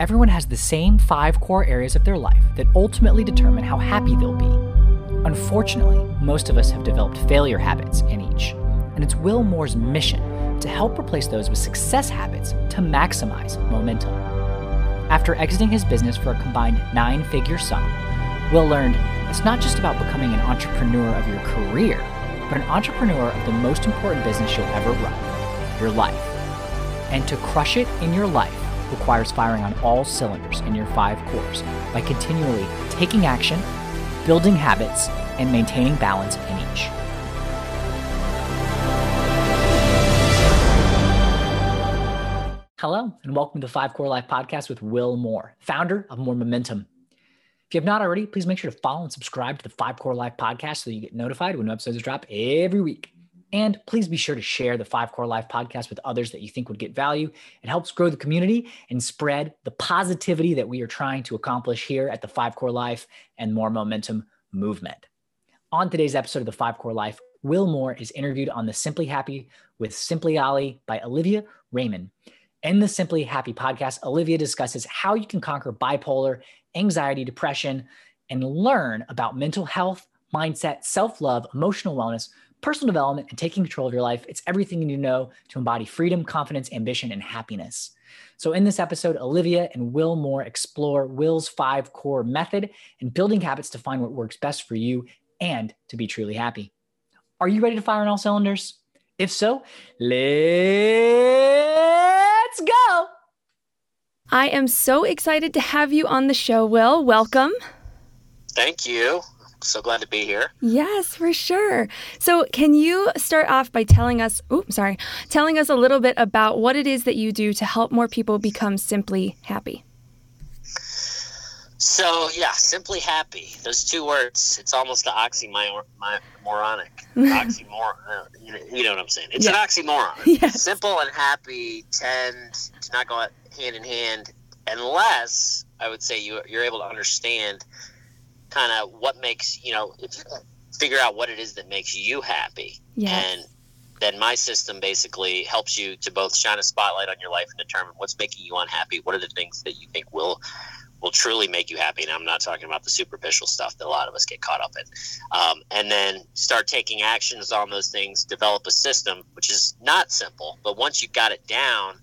everyone has the same five core areas of their life that ultimately determine how happy they'll be. Unfortunately, most of us have developed failure habits in each, and it's Will Moore's mission to help replace those with success habits to maximize momentum. After exiting his business for a combined nine figure sum, Will learned it's not just about becoming an entrepreneur of your career, but an entrepreneur of the most important business you'll ever run your life. And to crush it in your life requires firing on all cylinders in your five cores by continually taking action, building habits, and maintaining balance in each. Hello, and welcome to the Five Core Life Podcast with Will Moore, founder of Moore Momentum. If you have not already, please make sure to follow and subscribe to the Five Core Life podcast so you get notified when new episodes drop every week. And please be sure to share the Five Core Life podcast with others that you think would get value. It helps grow the community and spread the positivity that we are trying to accomplish here at the Five Core Life and Moore Momentum movement. On today's episode of the Five Core Life, Will Moore is interviewed on the Simply Happy with Simply Ali by Olivia Raymond. In the Simply Happy podcast, Olivia discusses how you can conquer bipolar anxiety, depression, and learn about mental health, mindset, self love, emotional wellness, personal development, and taking control of your life. It's everything you need to know to embody freedom, confidence, ambition, and happiness. So, in this episode, Olivia and Will Moore explore Will's five core method and building habits to find what works best for you and to be truly happy. Are you ready to fire on all cylinders? If so, let's go. I am so excited to have you on the show, Will. Welcome. Thank you. So glad to be here. Yes, for sure. So, can you start off by telling us, oops, sorry, telling us a little bit about what it is that you do to help more people become simply happy? So, yeah, simply happy. Those two words, it's almost an oxymoronic. Oxymoron. Uh, you know what I'm saying? It's yeah. an oxymoron. Yes. Simple and happy tend to not go hand in hand unless I would say you, you're able to understand kind of what makes, you know, if you figure out what it is that makes you happy. Yes. And then my system basically helps you to both shine a spotlight on your life and determine what's making you unhappy. What are the things that you think will will truly make you happy. And I'm not talking about the superficial stuff that a lot of us get caught up in. Um, and then start taking actions on those things, develop a system, which is not simple, but once you've got it down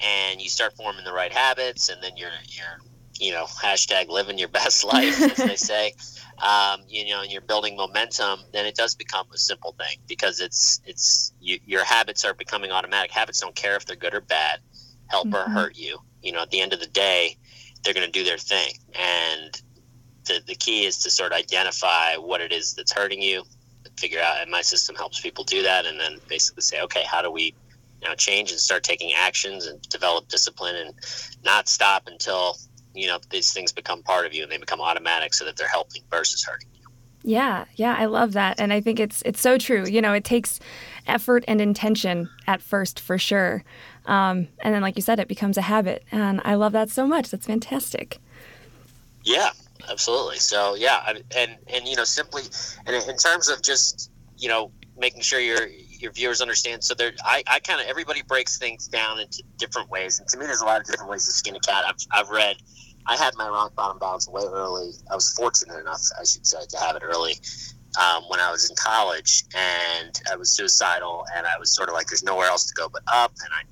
and you start forming the right habits, and then you're, you're, you know, hashtag living your best life, as they say. Um, you know, and you're building momentum, then it does become a simple thing because it's it's you, your habits are becoming automatic. Habits don't care if they're good or bad, help mm-hmm. or hurt you. You know, at the end of the day, they're going to do their thing. And the, the key is to sort of identify what it is that's hurting you, figure out, and my system helps people do that, and then basically say, okay, how do we you know change and start taking actions and develop discipline and not stop until you know these things become part of you and they become automatic so that they're helping versus hurting you. Yeah, yeah, I love that. And I think it's it's so true. You know, it takes effort and intention at first for sure. Um, and then, like you said, it becomes a habit. And I love that so much. That's fantastic. Yeah, absolutely. So, yeah. And, and you know, simply, and in terms of just, you know, making sure your your viewers understand. So there, I, I kind of everybody breaks things down into different ways, and to me, there's a lot of different ways to skin a cat. I've, I've read, I had my rock bottom bounce way early. I was fortunate enough, I should say, to have it early um, when I was in college, and I was suicidal, and I was sort of like, there's nowhere else to go but up, and I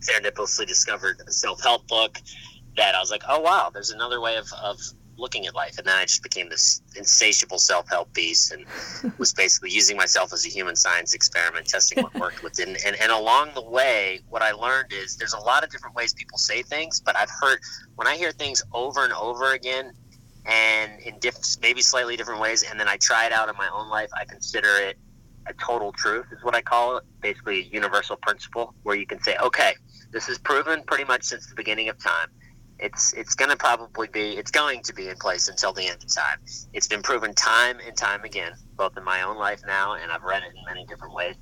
serendipitously discovered a self help book that I was like, oh wow, there's another way of, of looking at life. And then I just became this insatiable self help beast and was basically using myself as a human science experiment, testing what worked within. And, and along the way, what I learned is there's a lot of different ways people say things, but I've heard when I hear things over and over again and in diff- maybe slightly different ways, and then I try it out in my own life, I consider it a total truth, is what I call it. Basically, a universal principle where you can say, okay, this is proven pretty much since the beginning of time. It's it's going to probably be it's going to be in place until the end of time. It's been proven time and time again, both in my own life now, and I've read it in many different ways.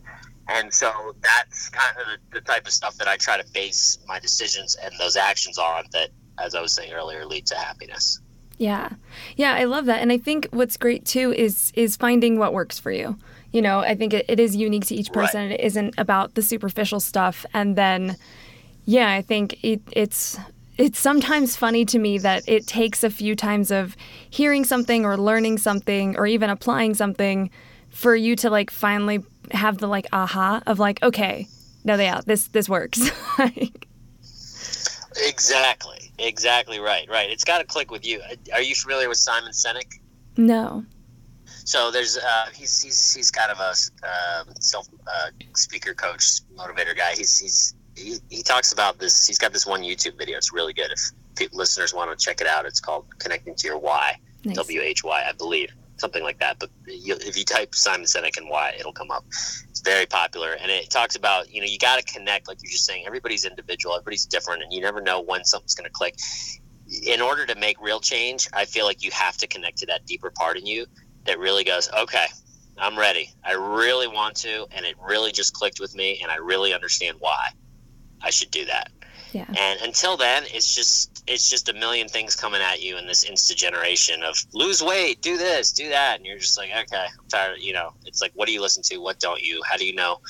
And so that's kind of the, the type of stuff that I try to base my decisions and those actions on. That, as I was saying earlier, lead to happiness. Yeah, yeah, I love that, and I think what's great too is is finding what works for you. You know, I think it, it is unique to each person. Right. It isn't about the superficial stuff, and then yeah, I think it, it's it's sometimes funny to me that it takes a few times of hearing something or learning something or even applying something for you to like finally have the like aha of like okay no yeah this this works. Exactly. Exactly right. Right. It's got to click with you. Are you familiar with simon sinek? No. So there's uh, he's he's he's kind of a uh, self uh, speaker coach motivator guy. He's he's he, he talks about this he's got this one youtube video it's really good if listeners want to check it out it's called connecting to your why nice. w-h-y i believe something like that. But you, if you type Simon Sinek and why, it'll come up. It's very popular, and it talks about you know you got to connect, like you're just saying. Everybody's individual, everybody's different, and you never know when something's going to click. In order to make real change, I feel like you have to connect to that deeper part in you that really goes, okay, I'm ready. I really want to, and it really just clicked with me, and I really understand why I should do that. Yeah. And until then, it's just it's just a million things coming at you in this instant generation of lose weight, do this, do that, and you're just like, okay, I'm tired. You know, it's like, what do you listen to? What don't you? How do you know?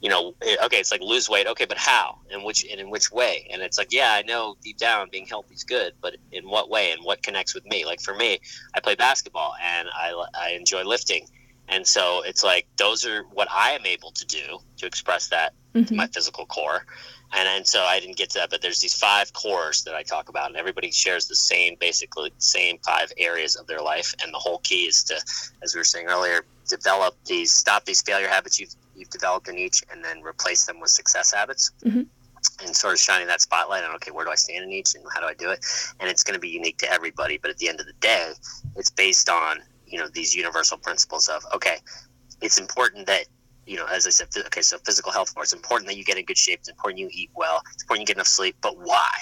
You know, okay, it's like lose weight, okay, but how? And which and in which way? And it's like, yeah, I know deep down being healthy is good, but in what way and what connects with me? Like for me, I play basketball and I I enjoy lifting. And so it's like those are what I am able to do to express that mm-hmm. to my physical core and and so I didn't get to that, but there's these five cores that I talk about, and everybody shares the same, basically same five areas of their life, and the whole key is to, as we were saying earlier, develop these, stop these failure habits you've you've developed in each, and then replace them with success habits. Mm-hmm. And sort of shining that spotlight on okay, where do I stand in each, and how do I do it? And it's going to be unique to everybody, but at the end of the day, it's based on you know these universal principles of okay, it's important that you know, as I said, okay, so physical health it's important that you get in good shape. It's important you eat well. It's important you get enough sleep. But why?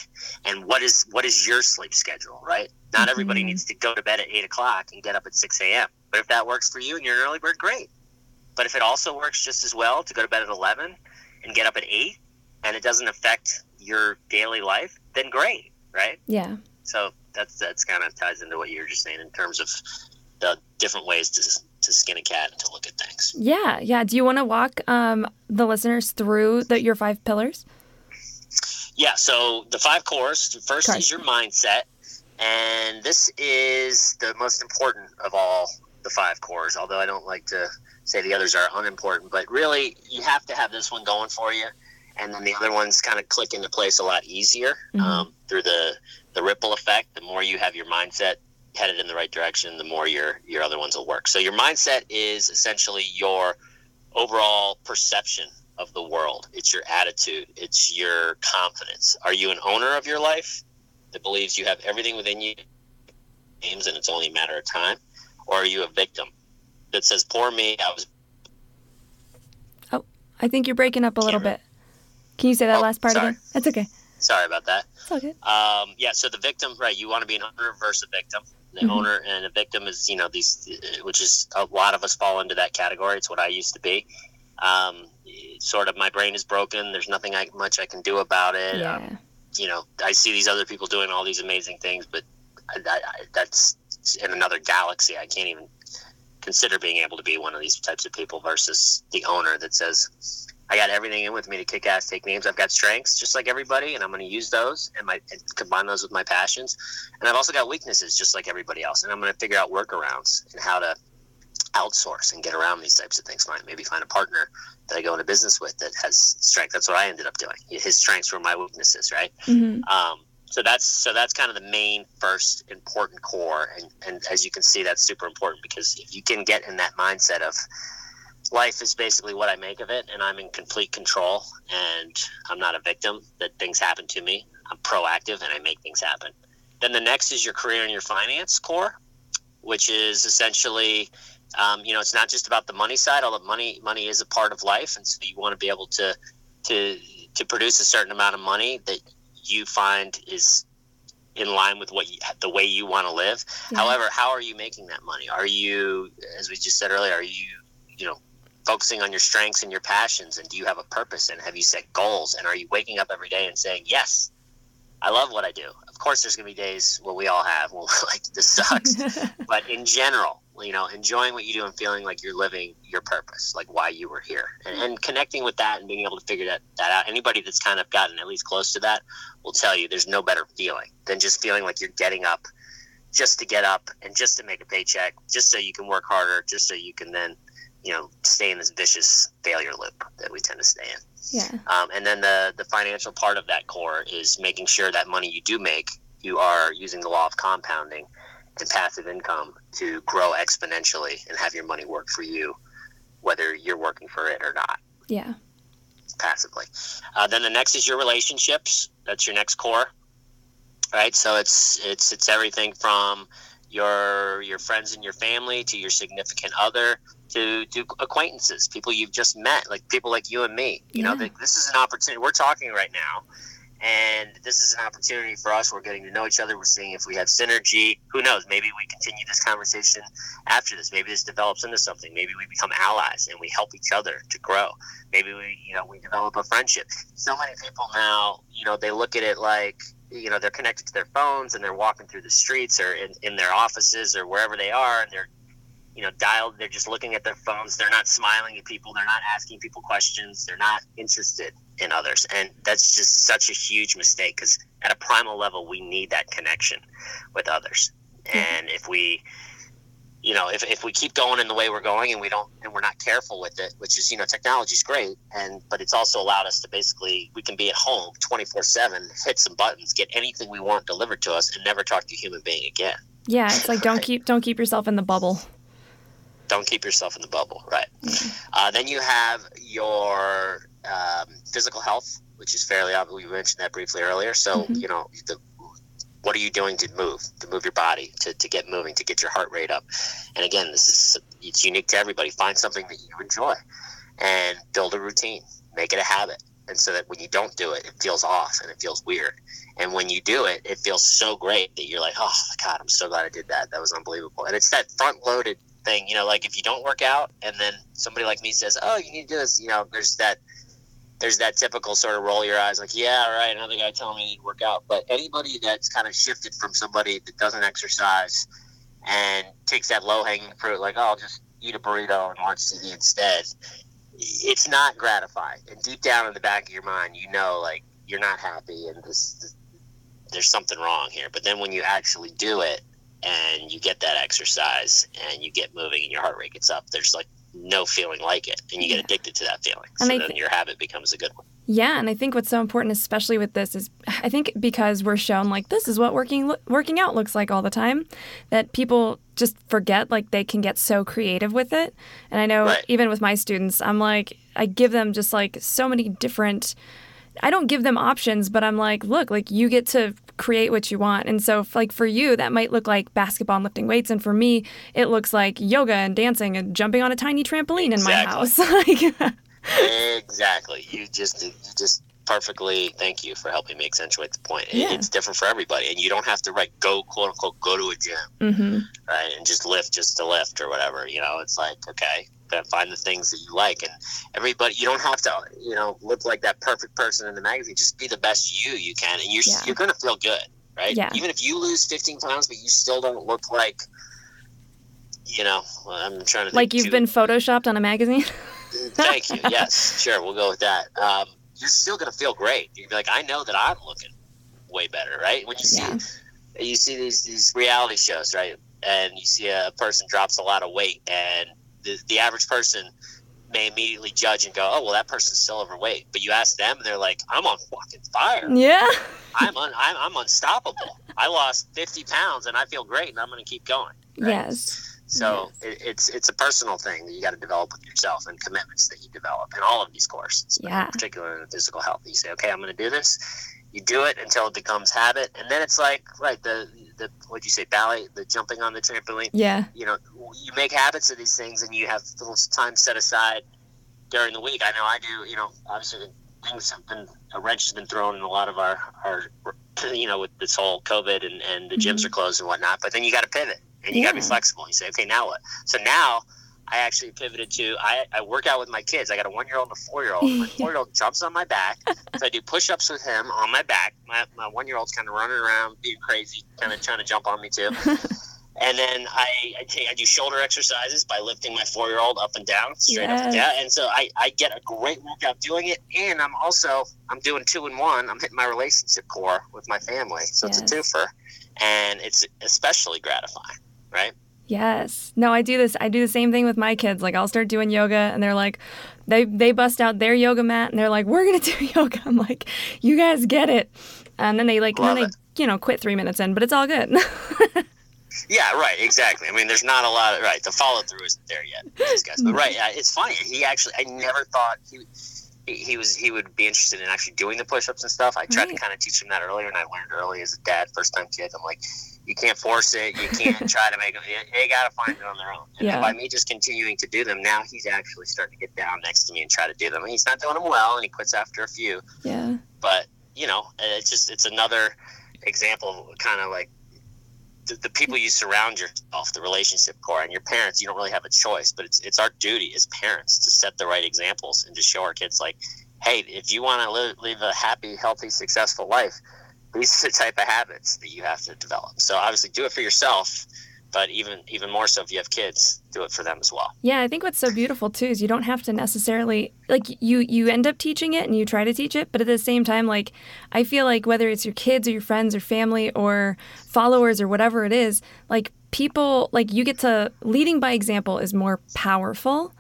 And what is what is your sleep schedule? Right? Not mm-hmm. everybody needs to go to bed at eight o'clock and get up at six a.m. But if that works for you and you're an early bird, great. But if it also works just as well to go to bed at eleven and get up at eight, and it doesn't affect your daily life, then great, right? Yeah. So that's that's kind of ties into what you were just saying in terms of the different ways to to skin a cat and to look at things. Yeah, yeah. Do you want to walk um, the listeners through the, your five pillars? Yeah. So the five cores. First is your mindset, and this is the most important of all the five cores. Although I don't like to say the others are unimportant, but really you have to have this one going for you, and then the other ones kind of click into place a lot easier mm-hmm. um, through the the ripple effect. The more you have your mindset headed in the right direction, the more your your other ones will work. So your mindset is essentially your overall perception of the world. It's your attitude. It's your confidence. Are you an owner of your life that believes you have everything within you, aims, and it's only a matter of time, or are you a victim that says, "Poor me, I was." Oh, I think you're breaking up a little bit. Can you say that oh, last part sorry. again? That's okay. Sorry about that. It's okay. Um, yeah, so the victim, right? You want to be an owner versus a victim the mm-hmm. owner and a victim is you know these which is a lot of us fall into that category. It's what i used to be. Um, sort of my brain is broken. There's nothing I, much i can do about it. Yeah. Um, you know i see these other people doing all these amazing things but I, I, that's in another galaxy. I can't even consider being able to be one of these types of people versus the owner that says I got everything in with me to kick ass, take names. I've got strengths just like everybody, and I'm going to use those and my and combine those with my passions. And I've also got weaknesses just like everybody else, and I'm going to figure out workarounds and how to outsource and get around these types of things. Find maybe find a partner that I go into business with that has strength. That's what I ended up doing. His strengths were my weaknesses, right? Mm-hmm. Um, so that's so that's kind of the main first important core, and and as you can see, that's super important because if you can get in that mindset of life is basically what I make of it, and I'm in complete control, and I'm not a victim that things happen to me. I'm proactive and I make things happen. Then the next is your career and your finance core, which is essentially, um, you know, it's not just about the money side, although money money is a part of life, and so you want to be able to to to produce a certain amount of money that you find is in line with what you, the way you want to live. Yeah. However, how are you making that money? Are you, as we just said earlier, are you you know focusing on your strengths and your passions and do you have a purpose and have you set goals and are you waking up every day and saying yes i love what i do of course there's going to be days where we all have well like this sucks but in general you know, enjoying what you do and feeling like you're living your purpose, like why you were here, and, and connecting with that and being able to figure that, that out. Anybody that's kind of gotten at least close to that will tell you there's no better feeling than just feeling like you're getting up just to get up and just to make a paycheck, just so you can work harder, just so you can then, you know, stay in this vicious failure loop that we tend to stay in. Yeah. Um, and then the the financial part of that core is making sure that money you do make, you are using the law of compounding and passive income to grow exponentially and have your money work for you, whether you're working for it or not Yeah. passively. Uh, then the next is your relationships. That's your next core, right? So it's it's it's everything from your your friends and your family to your significant other to to acquaintances, people you've just met, like people like you and me. You know, Yeah. th- this is an opportunity. We're talking right now. And this is an opportunity for us. We're getting to know each other. We're seeing if we have synergy. Who knows? Maybe we continue this conversation after this. Maybe this develops into something. Maybe we become allies and we help each other to grow maybe we you know we develop a friendship so many people now you know they look at it like you know they're connected to their phones and they're walking through the streets or in, in their offices or wherever they are and they're you know dialed they're just looking at their phones they're not smiling at people they're not asking people questions they're not interested in others and that's just such a huge mistake because at a primal level we need that connection with others and if we you know, if, if we keep going in the way we're going and we don't and we're not careful with it, which is, you know, technology's great and but it's also allowed us to basically we can be at home twenty four seven, hit some buttons, get anything we want delivered to us and never talk to a human being again. Yeah. It's like don't keep don't keep yourself in the bubble. Don't keep yourself in the bubble, right? Uh, then you have your um, physical health, which is fairly obvious. We mentioned that briefly earlier. So, Mhm. you know, the, what are you doing to move, to move your body, to, to get moving, to get your heart rate up? And again, this is it's unique to everybody. Find something that you enjoy and build a routine. Make it a habit. And so that when you don't do it, it feels off and it feels weird. And when you do it, it feels so great that you're like, oh, God, I'm so glad I did that. That was unbelievable. And it's that front loaded thing, you know, like if you don't work out and then somebody like me says, oh, you need to do this, you know, there's that. There's that typical sort of roll your eyes, like, yeah, right, another guy telling me I need to work out. But anybody that's kind of shifted from somebody that doesn't exercise and takes that low hanging fruit, like, oh, I'll just eat a burrito and watch TV instead, it's not gratifying. And deep down in the back of your mind, you know, like you're not happy and this, this there's something wrong here. But then when you actually do it and you get that exercise and you get moving and your heart rate gets up, there's like no feeling like it, and you get Yeah. addicted to that feeling. And so I then your habit becomes a good one. Yeah, and I think what's so important, especially with this, is I think because we're shown like this is what working working out looks like all the time, that people just forget like they can get so creative with it. And I know Right. even with my students, I'm like I give them just like so many different. I don't give them options, but I'm like, look, like you get to create what you want. And so, like for you, that might look like basketball and lifting weights, and for me, it looks like yoga and dancing and jumping on a tiny trampoline in my house. like, exactly. You just you just perfectly. Thank you for helping me accentuate the point. It- Yeah. It's different for everybody, and you don't have to like go quote unquote go to a gym, hmm right, and just lift just to lift or whatever. You know, it's like okay, gotta find the things that you like, and everybody. You don't have to you know look like that perfect person in the magazine. Just be the best you you can, and you're Yeah. you're gonna feel good, right? Yeah. Even if you lose 15 pounds, but you still don't look like. You know, I'm trying to think like you've too- been photoshopped on a magazine. Thank you. Yes, sure. We'll go with that. Um, you're still gonna feel great. You'd be like, I know that I'm looking way better, right? When you see Yeah. you see these these reality shows, right? And you see a person drops a lot of weight, and the the average person may immediately judge and go, "Oh, well, that person's still overweight." But you ask them, and they're like, "I'm on fucking fire. yeah. I'm un- I'm, I'm unstoppable. I lost 50 pounds, and I feel great, and I'm gonna keep going." right? Yes. So it, it's it's a personal thing that you got to develop with yourself and commitments that you develop in all of these courses, Yeah. particularly in physical health. You say, okay, I'm going to do this. You do it until it becomes habit, and then it's like right the the what do you say ballet, the jumping on the trampoline. Yeah. You know, you make habits of these things, and you have little time set aside during the week. I know I do. You know, obviously things have been a wrench has been thrown in a lot of our our you know with this whole COVID and and the gyms Mhm. are closed and whatnot. But then you got to pivot and you got to be flexible. You say, okay, now what? So now I actually pivoted to I, I work out with my kids. I got a one year old and a four year old. My four year old jumps on my back. So I do push ups with him on my back. My, my one year old's kind of running around being crazy, kind of trying to jump on me too. and then I I, take, I do shoulder exercises by lifting my four year old up and down, straight up and down, and so I, I get a great workout doing it, and I'm also I'm doing two in one. I'm hitting my relationship core with my family, so Yes. it's a twofer, and it's especially gratifying, right? Yes. No, I do this. I do the same thing with my kids. Like I'll start doing yoga and they're like they they bust out their yoga mat and they're like, "We're going to do yoga." I'm like, "You guys get it." And then they like Love then it. they, you know, quit 3 minutes in, but it's all good. Yeah, right, exactly. I mean, there's not a lot of right. The follow through isn't there yet, these guys. But right, uh, it's funny. He actually, I never thought he, he, was he would be interested in actually doing the push ups and stuff. I tried to kind of teach him that earlier, and I learned early as a dad, first time kid. I'm like, you can't force it. You can't try to make them. They, got to find it on their own. And Yeah. by me just continuing to do them, now he's actually starting to get down next to me and try to do them. And he's not doing them well, and he quits after a few yeah. but you know it's just it's another example of kind of like the, the people you surround yourself the relationship core and your parents you don't really have a choice but it's it's our duty as parents to set the right examples and to show our kids like hey if you want to live, live a happy healthy successful life these are the type of habits that you have to develop so obviously do it for yourself but even even more so if you have kids do it for them as well Yeah, I think what's so beautiful too is you don't have to necessarily like you you end up teaching it and you try to teach it, but at the same time like I feel like whether it's your kids or your friends or family or followers or whatever it is, like people like you get to leading by example is more powerful.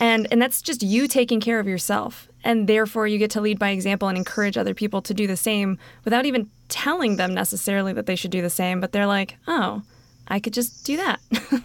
And and that's just you taking care of yourself. And therefore you get to lead by example and encourage other people to do the same without even telling them necessarily that they should do the same, but they're like, "Oh, I could just do that."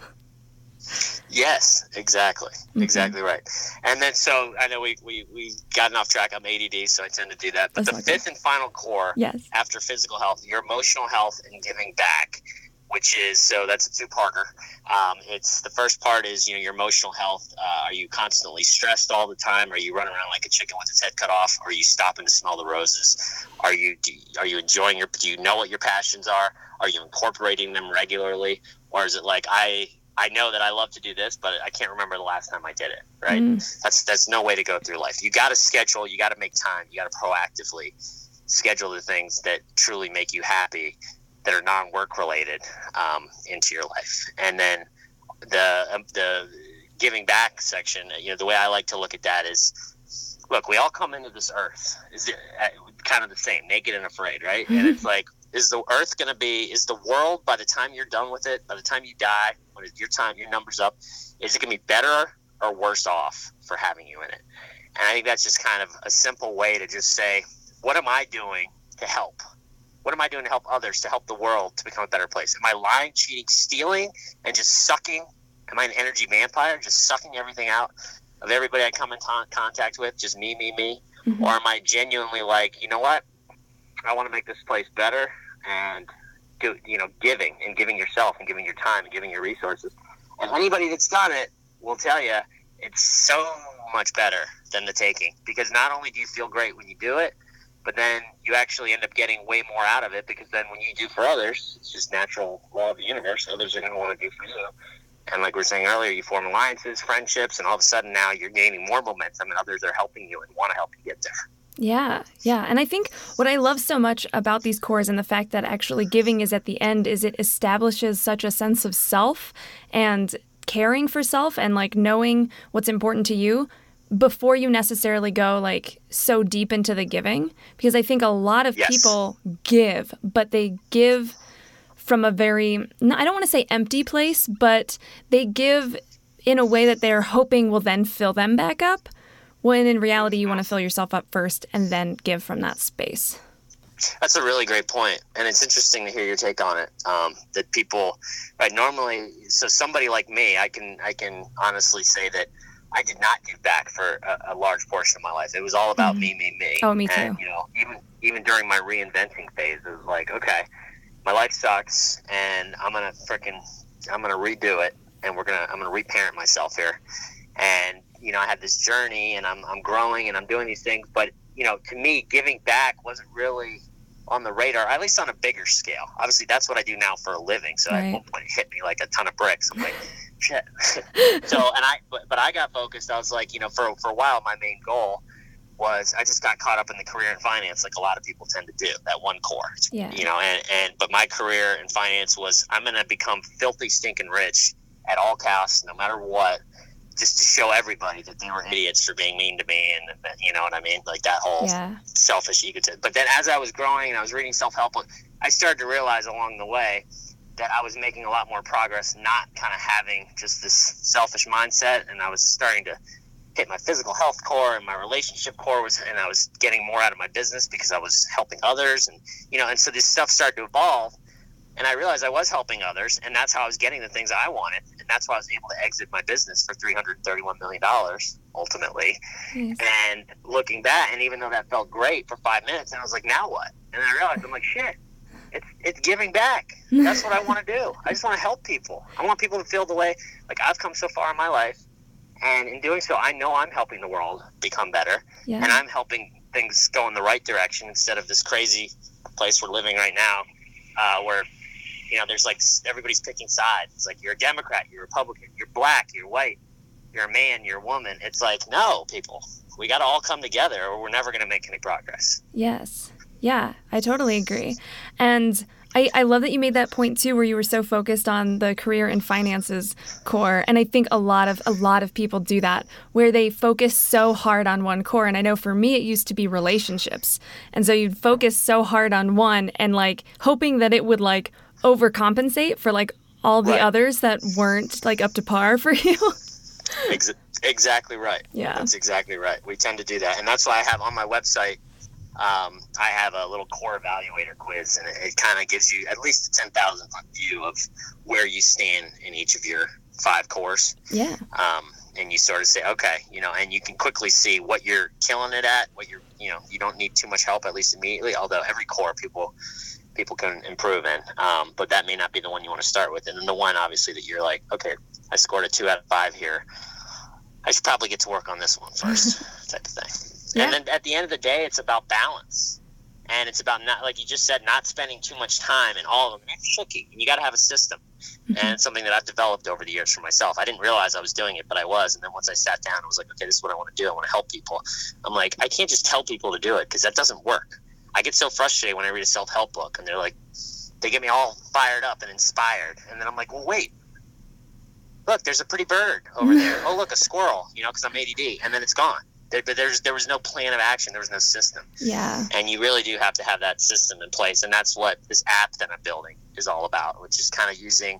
Yes, exactly. Mm-hmm. Exactly right. And then, so I know we, we, we gotten off track. I'm ADD, so I tend to do that. But That's the okay. fifth and final core yes. after physical health, your emotional health and giving back, which is so that's a two parter. Um, it's the first part is, you know, your emotional health. Uh, are you constantly stressed all the time? Are you running around like a chicken with its head cut off? Are you stopping to smell the roses? Are you, do, are you enjoying your, do you know what your passions are? Are you incorporating them regularly? Or is it like, I, I know that I love to do this, but I can't remember the last time I did it. Right. Mm. That's that's no way to go through life. You got to schedule. You got to make time. You got to proactively schedule the things that truly make you happy, that are non-work related, um, into your life. And then the um, the giving back section. You know, the way I like to look at that is, look, we all come into this earth is it, uh, kind of the same, naked and afraid, right? And it's like. Is the earth going to be? Is the world by the time you're done with it, by the time you die, when your time, your numbers up, is it going to be better or worse off for having you in it? And I think that's just kind of a simple way to just say, what am I doing to help? What am I doing to help others, to help the world to become a better place? Am I lying, cheating, stealing, and just sucking? Am I an energy vampire, just sucking everything out of everybody I come in contact with, just me, me, me? Mhm. Or am I genuinely like, you know what? I want to make this place better and do, you know, giving and giving yourself and giving your time and giving your resources. And anybody that's done it will tell you it's so much better than the taking because not only do you feel great when you do it, but then you actually end up getting way more out of it because then when you do for others, it's just natural law of the universe. Others are going to want to do for you. And like we were saying earlier, you form alliances, friendships, and all of a sudden now you're gaining more momentum and others are helping you and want to help you get there. Yeah, yeah. And I think what I love so much about these cores and the fact that actually giving is at the end is it establishes such a sense of self and caring for self and like knowing what's important to you before you necessarily go like so deep into the giving because I think a lot of Yes. people give, but they give from a very i don't want to say empty place, but they give in a way that they're hoping will then fill them back up. When in reality, you want to fill yourself up first and then give from that space. That's a really great point, and it's interesting to hear your take on it. Um, that people, right? Normally, so somebody like me, I can I can honestly say that I did not give back for a, a large portion of my life. It was all about Mhm. me, me, me. Oh, me And too. you know, even even during my reinventing phase, it was like, okay, my life sucks, and I'm gonna freaking I'm gonna redo it, and we're gonna I'm gonna reparent myself here, and you know, I had this journey, and I'm I'm growing, and I'm doing these things, but you know, to me, giving back wasn't really on the radar, at least on a bigger scale. Obviously, that's what I do now for a living. So at one point, it hit me like a ton of bricks. I'm like, shit. so, and I, but, but I got focused. I was like, you know, for for a while, my main goal was I just got caught up in the career in finance, like a lot of people tend to do. That one core, Yeah. you know. And and but my career in finance was I'm going to become filthy stinking rich at all costs, no matter what, just to show everybody that they were idiots for being mean to me, and you know what I mean, like that whole Yeah. selfish egotism. But then as I was growing and I was reading self help, I started to realize along the way that I was making a lot more progress, not kind of having just this selfish mindset, and I was starting to hit my physical health core and my relationship core was and I was getting more out of my business because I was helping others and you know and so this stuff started to evolve and I realized I was helping others and that's how I was getting the things I wanted and that's why I was able to exit my business for 331 million dollars ultimately and looking back, and even though that felt great for five minutes, and I was like, now what? And I realized I'm like, shit, it's it's giving back. That's what I want to do. I just want to help people. I want people to feel the way like I've come so far in my life, and in doing so, I know I'm helping the world become better, and I'm helping things go in the right direction instead of this crazy place we're living right now, uh, where you know there's like everybody's picking sides. It's like you're a Democrat, you're Republican, you're black, you're white, you're a man, you're a woman. It's like no, people, we got to all come together, or we're never going to make any progress. Yes. Yeah, I totally agree. And I, I love that you made that point too, where you were so focused on the career and finances core. And I think a lot of a lot of people do that, where they focus so hard on one core. And I know for me, it used to be relationships, and so you'd focus so hard on one, and like hoping that it would like overcompensate for like all the Right. others that weren't like up to par for you. Ex- exactly right. Yeah. That's exactly right. We tend to do that, and that's why I have on my website. Um, I have a little core evaluator quiz, and it, it kind of gives you at least a ten thousand foot view of where you stand in each of your five cores. yeah. um, and you sort of say, okay, you know, and you can quickly see what you're killing it at, what you're, you know, you don't need too much help at least immediately. Although every core people people can improve in, um, but that may not be the one you want to start with. And then the one obviously that you're like, okay, I scored a two out of five here. I should probably get to work on this one first, type of thing. Yeah. And then at the end of the day, it's about balance. And it's about not, like you just said, not spending too much time in all of them. It's tricky. And you got to have a system and it's something that I've developed over the years for myself. I didn't realize I was doing it, but I was. And then once I sat down, I was like, okay, this is what I want to do. I want to help people. I'm like, I can't just tell people to do it because that doesn't work. I get so frustrated when I read a self help book and they're like, they get me all fired up and inspired, and then I'm like, well, wait. Look, there's a pretty bird over there. Oh, look, a squirrel. You know, because I'm ADD, and then it's gone. There, but there's there was no plan of action. There was no system Yeah. and you really do have to have that system in place and that's what this app that i'm building is all about which is kind of using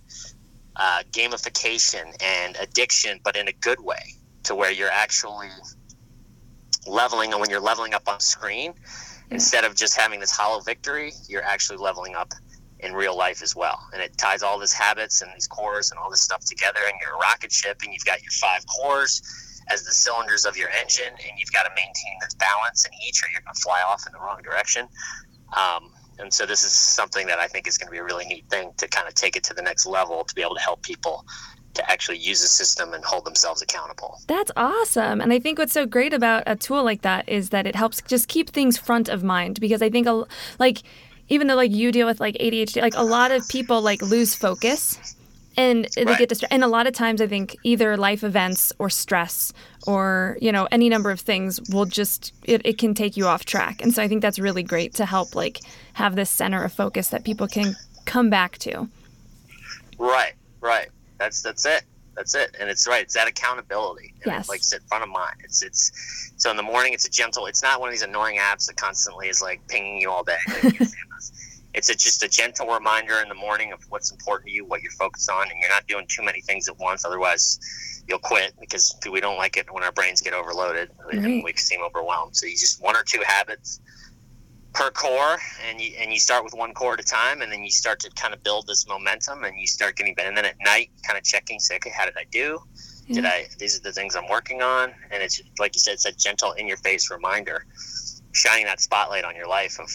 uh, gamification and addiction but in a good way to where you're actually leveling and when you're leveling up on screen instead of just having this hollow victory you're actually leveling up in real life as well and it ties all these habits and these cores and all this stuff together and you're a rocket ship and you've got your five cores as the cylinders of your engine, and you've got to maintain this balance in each, or you're going to fly off in the wrong direction. Um, and so this is something that I think is going to be a really neat thing to kind of take it to the next level to be able to help people to actually use the system and hold themselves accountable. That's awesome. And I think what's so great about a tool like that is that it helps just keep things front of mind because I think a, like even though like you deal with like ADHD, like a lot of people like lose focus and they Right. get distracted. And a lot of times I think either life events or stress or, you know, any number of things will just it, it can take you off track. And so I think that's really great to help like have this center of focus that people can come back to. Right, right. That's that's it. That's it. And it's right. It's that accountability. And Yes. It's like sit front of mind. It's it's so in the morning it's a gentle. It's not one of these annoying apps that constantly is like pinging you all day. it's a, just a gentle reminder in the morning of what's important to you, what you're focused on, and you're not doing too many things at once. Otherwise, you'll quit because we don't like it when our brains get overloaded Right. and we seem overwhelmed. So you just one or two habits per core and you and you start with one core at a time and then you start to kind of build this momentum and you start getting better. And then at night kind of checking say okay how did i do? Did Yeah. i these are the things i'm working on. And it's like you said it's a gentle in your face reminder shining that spotlight on your life of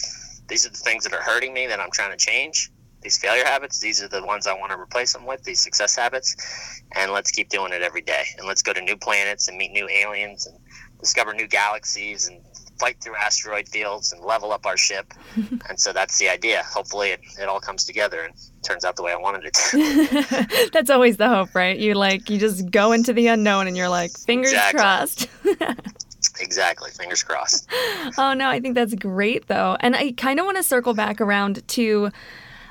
these are the things that are hurting me that i'm trying to change. These failure habits these are the ones i want to replace them with these success habits and let's keep doing it every day. And let's go to new planets and meet new aliens and discover new galaxies and fight through asteroid fields and level up our ship and so that's the idea hopefully it, it all comes together and turns out the way i wanted it to That's always the hope, right? You like you just go into the unknown and you're like fingers Exactly. crossed. exactly. Fingers crossed. oh no, I think that's great though, and I kind of want to circle back around to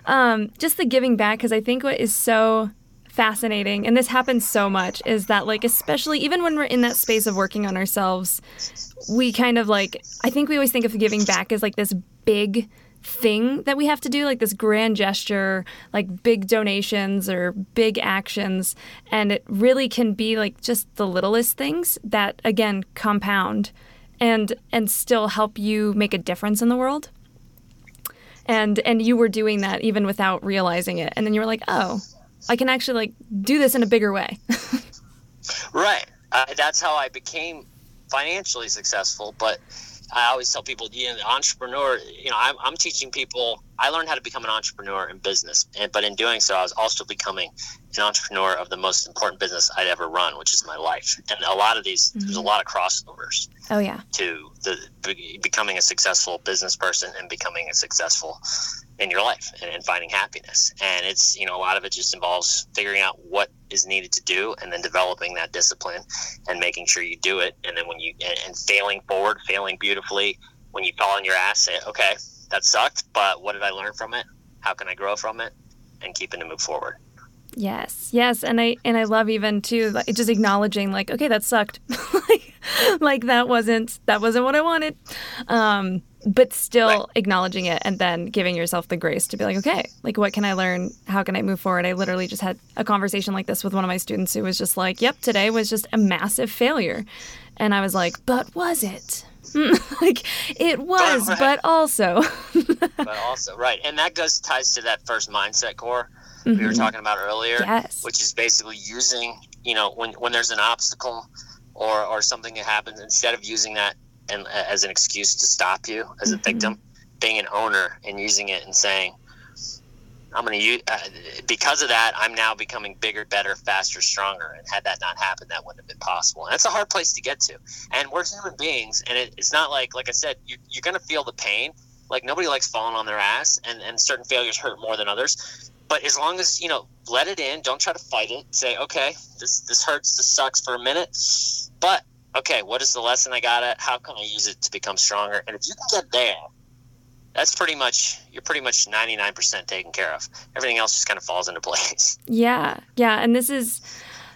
um, just the giving back because I think what is so fascinating and this happens so much is that like especially even when we're in that space of working on ourselves we kind of like i think we always think of giving back as like this big thing that we have to do like this grand gesture like big donations or big actions and it really can be like just the littlest things that again compound and and still help you make a difference in the world. And and you were doing that even without realizing it and then you were like oh I can actually like do this in a bigger way. right. Uh, that's how I became financially successful. But I always tell people, you know, the entrepreneur, you know, I'm, I'm teaching people, I learned how to become an entrepreneur in business. And, but in doing so, I was also becoming an entrepreneur of the most important business I'd ever run, which is my life. And a lot of these, mm-hmm. there's a mm-hmm. lot of crossovers. Oh, yeah. To the becoming a successful business person and becoming a successful in your life and, and, finding happiness. And it's, you know, a lot of it just involves figuring out what is needed to do and then developing that discipline and making sure you do it. And then when you, and, and failing forward, failing beautifully, when you fall on your ass, say, okay, that sucked, but what did I learn from it? How can I grow from it? And keeping to move forward. Yes, yes, and I and I love even too like, just acknowledging like okay that sucked, like, like that wasn't that wasn't what I wanted, um, but still right. acknowledging it and then giving yourself the grace to be like okay like what can I learn how can I move forward. I literally just had a conversation like this with one of my students who was just like yep today was just a massive failure, and I was like but was it? like it was, but, right. but also. but also, right, and that goes ties to that first mindset core mm-hmm. we were mm-hmm. talking about earlier, yes. which is basically using, you know, when, when there's an obstacle or, or something that happens, instead of using that and as an excuse to stop you as a mm-hmm. victim, being an owner and using it and saying, I'm going to use, uh, because of that, I'm now becoming bigger, better, faster, stronger. And had that not happened, that wouldn't have been possible. And that's a hard place to get to. And we're human beings. And it, it's not like, like I said, you, you're going to feel the pain. Like nobody likes falling on their ass, and, and certain failures hurt more than others. But as long as you know, let it in. Don't try to fight it. Say, okay, this this hurts. This sucks for a minute. But okay, what is the lesson I got at? How can I use it to become stronger? And if you can get there, that's pretty much you're pretty much 99% taken care of. Everything else just kind of falls into place. Yeah. Yeah, and this is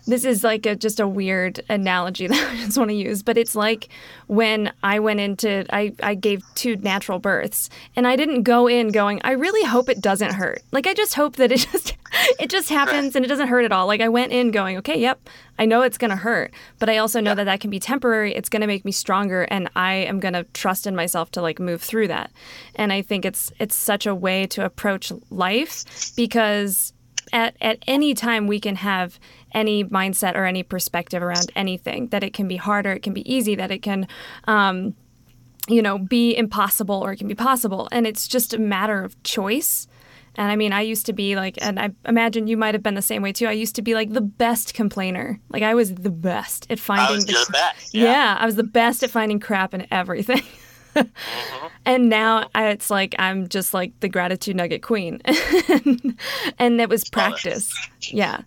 this is like a, just a weird analogy that I just want to use, but it's like when I went into, I, I gave two natural births and I didn't go in going, I really hope it doesn't hurt. Like, I just hope that it just, it just happens and it doesn't hurt at all. Like, I went in going, okay, yep, I know it's going to hurt, but I also know that that can be temporary. It's going to make me stronger and I am going to trust in myself to like move through that. And I think it's, it's such a way to approach life because at, at any time we can have any mindset or any perspective around anything, that it can be harder, it can be easy, that it can, um, you know, be impossible or it can be possible. And it's just a matter of choice. And I mean, I used to be like, and I imagine you might have been the same way too. I used to be like the best complainer. Like I was the best at finding the, the best. Yeah. yeah. I was the best at finding crap in everything. mm-hmm. And now I, it's like I'm just like the gratitude nugget queen, and it was practice. Yeah,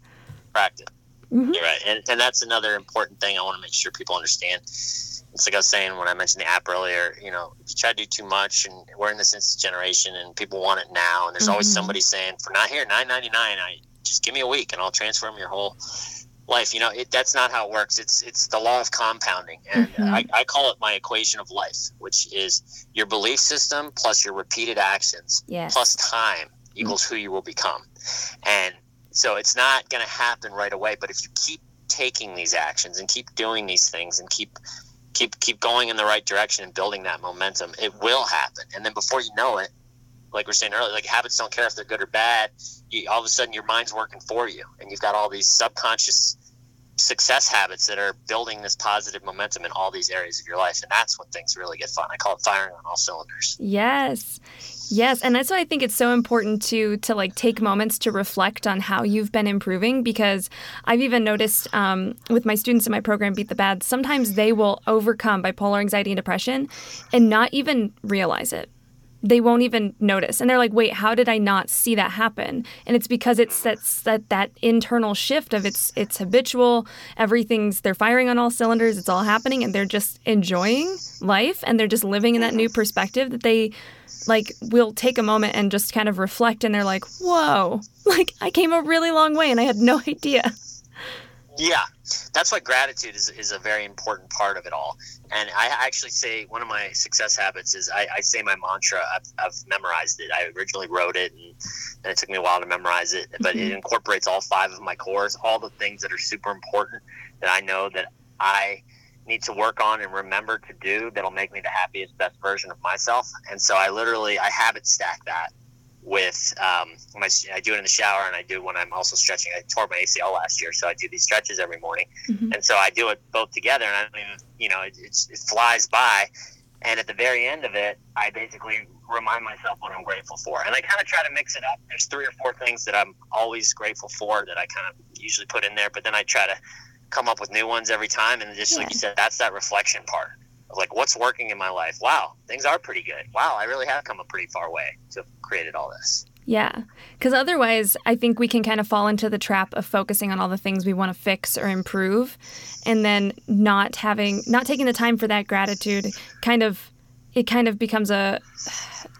practice. Mm-hmm. You're right, and and that's another important thing I want to make sure people understand. It's like I was saying when I mentioned the app earlier. You know, if you try to do too much, and we're in this instant generation, and people want it now, and there's mm-hmm. always somebody saying, "For not here, nine ninety nine, I just give me a week, and I'll transform your whole life." You know, it, that's not how it works. It's it's the law of compounding, and mm-hmm. I, I call it my equation of life, which is your belief system plus your repeated actions yes. plus time equals who you will become, and so it's not going to happen right away. But if you keep taking these actions and keep doing these things and keep keep keep going in the right direction and building that momentum, it will happen. And then before you know it, like we are saying earlier, like habits don't care if they're good or bad. You, all of a sudden, your mind's working for you, and you've got all these subconscious success habits that are building this positive momentum in all these areas of your life. And that's when things really get fun. I call it firing on all cylinders. Yes. Yes, and that's why I think it's so important to to like take moments to reflect on how you've been improving because I've even noticed um, with my students in my program Beat the Bad, sometimes they will overcome bipolar anxiety and depression and not even realize it they won't even notice. And they're like wait how did i not see that happen? And it's because it's that's that that internal shift of it's it's habitual. Everything's they're firing on all cylinders. It's all happening and they're just enjoying life and they're just living in that new mm-hmm. perspective that they like will take a moment and just kind of reflect and they're like whoa like i came a really long way and i had no idea yeah, that's why gratitude is, is a very important part of it all. And I actually say one of my success habits is I, I say my mantra. I've, I've, memorized it. I originally wrote it, and, and, it took me a while to memorize it. But mm-hmm. it incorporates all five of my cores, all the things that are super important that I know that I need to work on and remember to do that'll make me the happiest, best version of myself. And so I literally I habit stack that with um, my, I do it in the shower and I do when I'm also stretching. I tore my ACL last year, so I do these stretches every morning, mm-hmm. and so I do it both together. And I don't you know, it, it flies by. And at the very end of it, I basically remind myself what I'm grateful for, and I kind of try to mix it up. There's three or four things that I'm always grateful for that I kind of usually put in there, but then I try to come up with new ones every time. And just yeah. like you said, that's that reflection part like what's working in my life? Wow things are pretty good. Wow i really have come a pretty far way to have created all this. Yeah because otherwise i think we can kind of fall into the trap of focusing on all the things we want to fix or improve and then not having not taking the time for that gratitude kind of it kind of becomes a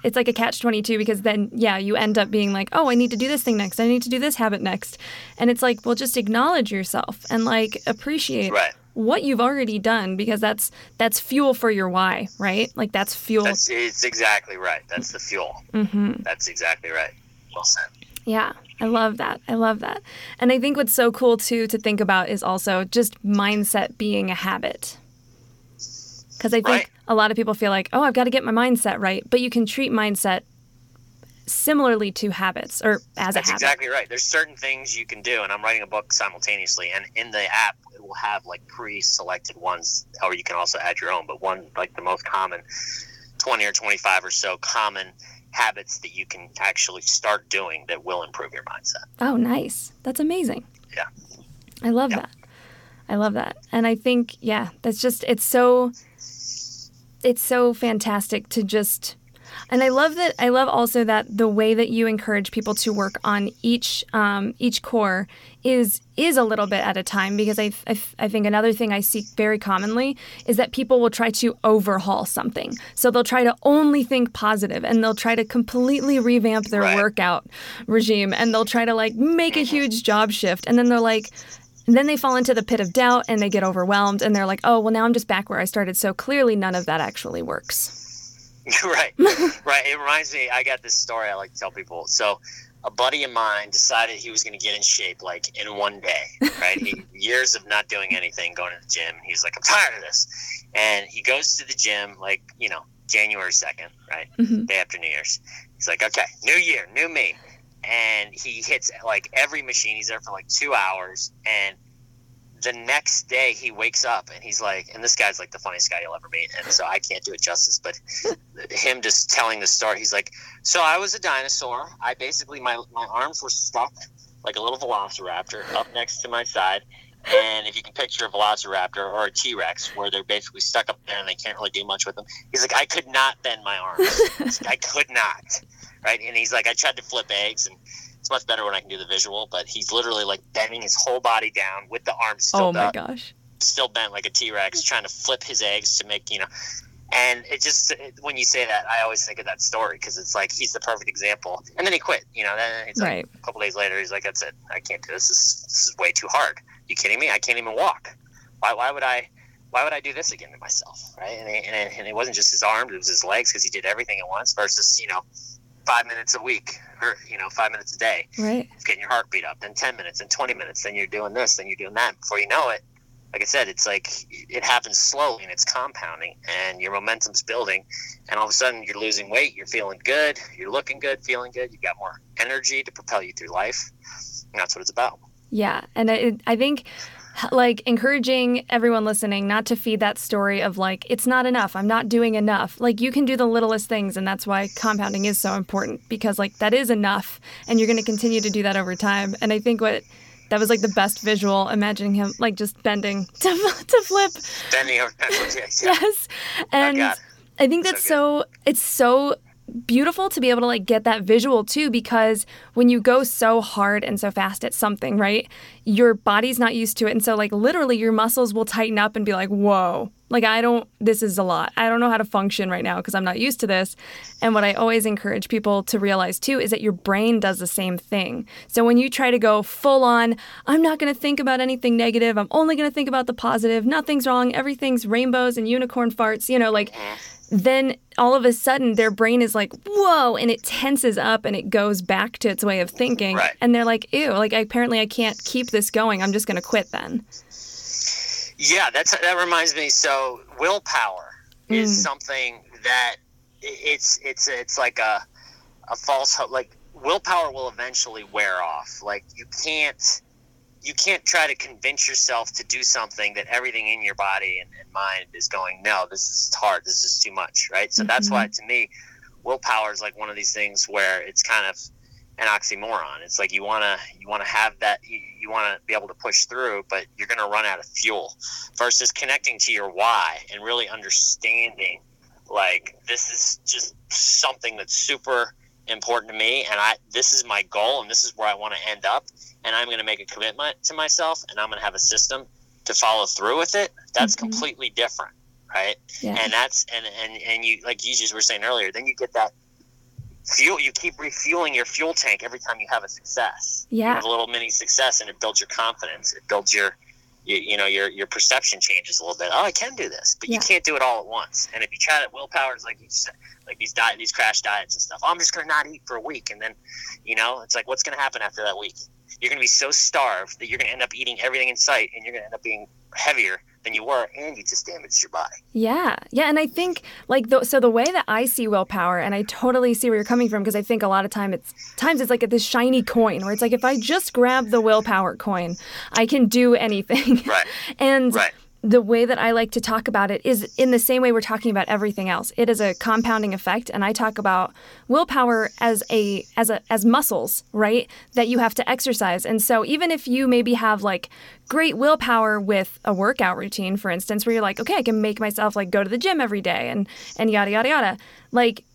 it's like a catch 22 because then yeah you end up being like oh i need to do this thing next. I need to do this habit next. And it's like well just acknowledge yourself and like appreciate right what you've already done because that's that's fuel for your why, right? Like that's fuel. That's it's exactly right. That's the fuel. Mm-hmm. That's exactly right. Well said. Yeah, I love that. I love that. And I think what's so cool too to think about is also just mindset being a habit. Because I think right. a lot of people feel like, oh, I've got to get my mindset right, but you can treat mindset similarly to habits or as That's a habit. exactly right. There's certain things you can do, and I'm writing a book simultaneously, and in the app it will have like pre-selected ones, or you can also add your own. But one like the most common, 20 or 25 or so common habits that you can actually start doing that will improve your mindset. Oh, nice. That's amazing. Yeah. I love yeah. that. I love that. And I think, yeah, that's just, it's so, it's so fantastic to just and I love that. I love also that the way that you encourage people to work on each um, each core is is a little bit at a time because I, I, I think another thing I see very commonly is that people will try to overhaul something. So they'll try to only think positive and they'll try to completely revamp their right. workout regime and they'll try to like make a huge job shift and then they're like and then they fall into the pit of doubt and they get overwhelmed and they're like, oh, well, now I'm just back where I started. So clearly none of that actually works. right, right. It reminds me. I got this story I like to tell people. So, a buddy of mine decided he was going to get in shape like in one day. Right, he, years of not doing anything, going to the gym. He's like, I'm tired of this, and he goes to the gym like you know January second, right, mm-hmm. day after New Year's. He's like, okay, new year, new me, and he hits like every machine. He's there for like two hours, and the next day he wakes up and he's like, and this guy's like the funniest guy you'll ever meet, and so I can't do it justice, but him just telling the story, he's like, so I was a dinosaur. I basically my my arms were stuck like a little velociraptor up next to my side. And if you can picture a velociraptor or a T Rex where they're basically stuck up there and they can't really do much with them, he's like, I could not bend my arms. I could not. Right. And he's like, I tried to flip eggs and it's much better when I can do the visual, but he's literally like bending his whole body down with the arms oh still Oh my up, gosh. Still bent like a T Rex, trying to flip his eggs to make, you know. And it just, when you say that, I always think of that story because it's like he's the perfect example. And then he quit, you know. Then it's like right. a couple days later, he's like, that's it. I can't do this. This is, this is way too hard. You kidding me? I can't even walk. Why, why would I? Why would I do this again to myself, right? And and and it wasn't just his arms; it was his legs because he did everything at once. Versus, you know, five minutes a week or you know five minutes a day. Right. Getting your heart beat up then 10 minutes then 20 minutes then you're doing this then you're doing that. Before you know it like i said it's like it happens slowly and it's compounding and your momentum's building and all of a sudden you're losing weight you're feeling good you're looking good feeling good you've got more energy to propel you through life. And that's what it's about. Yeah and I, I think like encouraging everyone listening not to feed that story of like it's not enough i'm not doing enough. Like you can do the littlest things and that's why compounding is so important because like that is enough and you're going to continue to do that over time. And i think what that was like the best visual imagining him like just bending to, to flip. Bending over yes, yes. and oh, i think that's so, so it's so beautiful to be able to like get that visual too because when you go so hard and so fast at something right your body's not used to it. And so like literally your muscles will tighten up and be like whoa. Like i don't this is a lot. I don't know how to function right now because i'm not used to this. And what i always encourage people to realize too is that your brain does the same thing. So when you try to go full on i'm not going to think about anything negative. I'm only going to think about the positive. Nothing's wrong. Everything's rainbows and unicorn farts you know like then all of a sudden their brain is like, whoa, and it tenses up and it goes back to its way of thinking. Right. And they're like, ew, like apparently I can't keep this going. I'm just going to quit then. Yeah, that's that reminds me. So willpower is Mm. something that it's it's it's like a a false hope. Like willpower will eventually wear off. Like you can't you can't try to convince yourself to do something that everything in your body and, and mind is going no this is hard. This is too much right? So that's why mm-hmm. to me willpower is like one of these things where it's kind of an oxymoron. It's like you want to you want to have that you, you want to be able to push through but you're going to run out of fuel versus connecting to your why and really understanding like this is just something that's super important to me and i this is my goal and this is where i want to end up and i'm going to make a commitment to myself and i'm going to have a system to follow through with it that's Mhm. completely different right Yeah. and that's and and and you like you just were saying earlier then you get that fuel you keep refueling your fuel tank every time you have a success you Yeah. have a little mini success and it builds your confidence it builds your you, you know your your perception changes a little bit. Oh i can do this but Yeah. you can't do it all at once. And if you try to willpower is like you said like these diet these crash diets and stuff. Oh, i'm just gonna not eat for a week. And then you know it's like what's gonna happen after that week? You're gonna be so starved that you're gonna end up eating everything in sight and you're gonna end up being heavier than you were and you just damaged your body Yeah, yeah, and I think like the, so the way that I see willpower, and I totally see where you're coming from because I think a lot of time it's times it's like this shiny coin where it's like if I just grab the willpower coin, I can do anything. Right. and Right. The way that I like to talk about it is in the same way we're talking about everything else. It is a compounding effect, and I talk about willpower as a as a as muscles, right? That you have to exercise. And so even if you maybe have like great willpower with a workout routine, for instance, where you're like, okay, I can make myself like go to the gym every day and and yada yada yada, like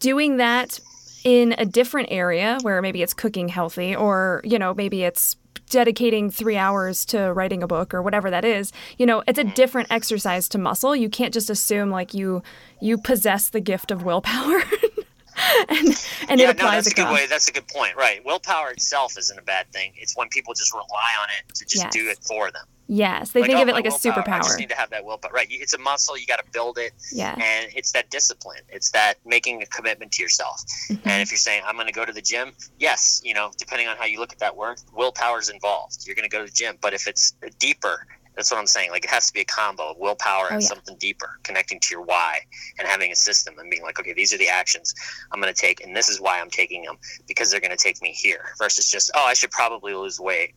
doing that in a different area where maybe it's cooking healthy or you know maybe it's dedicating three hours to writing a book or whatever that is you know it's a different exercise to muscle. You can't just assume like you you possess the gift of willpower and and yeah, it no, applies that's a good way. That's a good point. Right. Willpower itself isn't a bad thing. It's when people just rely on it to just Yes. do it for them. yes they Like, think oh, of it like a superpower. I just need to have that willpower. Right. It's a muscle. You got to build it. yeah And it's that discipline. It's that making a commitment to yourself. Mm-hmm. And if you're saying, I'm going to go to the gym, yes, you know, depending on how you look at that word, willpower is involved. You're going to go to the gym. But if it's deeper, that's what I'm saying. Like it has to be a combo of willpower and Oh, yeah. something deeper, connecting to your why and having a system and being like, okay, these are the actions I'm going to take, and this is why I'm taking them because they're going to take me here versus just, oh, I should probably lose weight.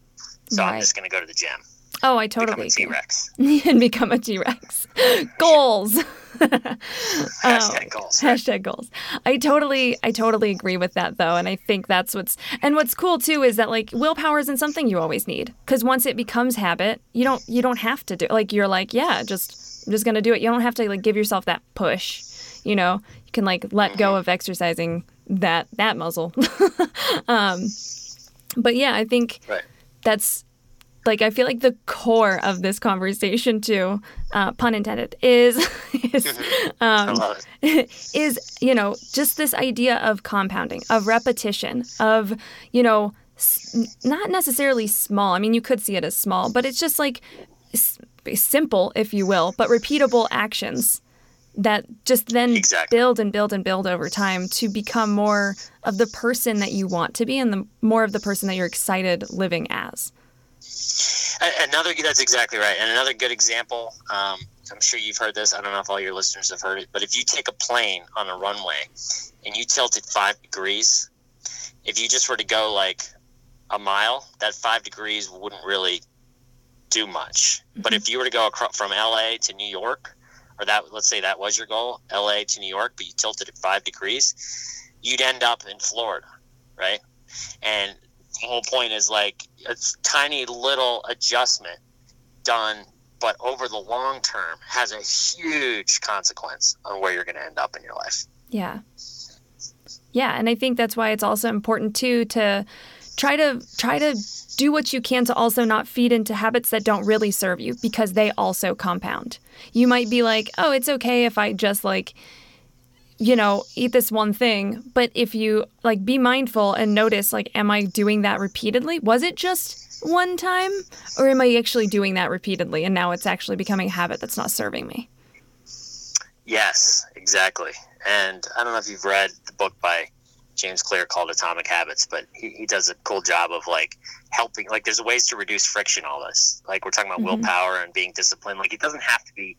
So I'm just going to go to the gym, oh i totally. T Rex. and become a t-rex goals Hashtag Oh, goals. Hashtag goals. I totally, I totally agree with that though, and I think that's what's and what's cool too is that like willpower isn't something you always need because once it becomes habit, you don't you don't have to do like you're like yeah, just I'm just gonna do it. You don't have to like give yourself that push. You know, you can like let go of exercising that that muscle. um, but yeah, I think Right. that's like I feel like the core of this conversation too, uh, pun intended, is is um, is you know just this idea of compounding, of repetition, of you know s- not necessarily small. I mean, you could see it as small, but it's just like s- simple, if you will, but repeatable actions that just then Exactly. build and build and build over time to become more of the person that you want to be and the more of the person that you're excited living as. Another that's exactly right. And another good example. Um, I'm sure you've heard this. I don't know if all your listeners have heard it, but if you take a plane on a runway and you tilt it five degrees, if you just were to go like a mile, that five degrees wouldn't really do much. But if you were to go across from LA to New York, or that let's say that was your goal, LA to New York, but you tilted it five degrees, you'd end up in Florida, right? And whole point is like a tiny little adjustment done, but over the long term has a huge consequence on where you're going to end up in your life. Yeah. Yeah, and I think that's why it's also important too to try to try to do what you can to also not feed into habits that don't really serve you because they also compound. You might be like, "Oh, it's okay if I just like you know, eat this one thing, but if you like be mindful and notice like am I doing that repeatedly? Was it just one time or am I actually doing that repeatedly and now it's actually becoming a habit that's not serving me?" Yes, exactly. And I don't know if you've read the book by James Clear called Atomic Habits, but he, he does a cool job of like helping. Like, there's ways to reduce friction. All this, like we're talking about mm-hmm. willpower and being disciplined. Like, it doesn't have to be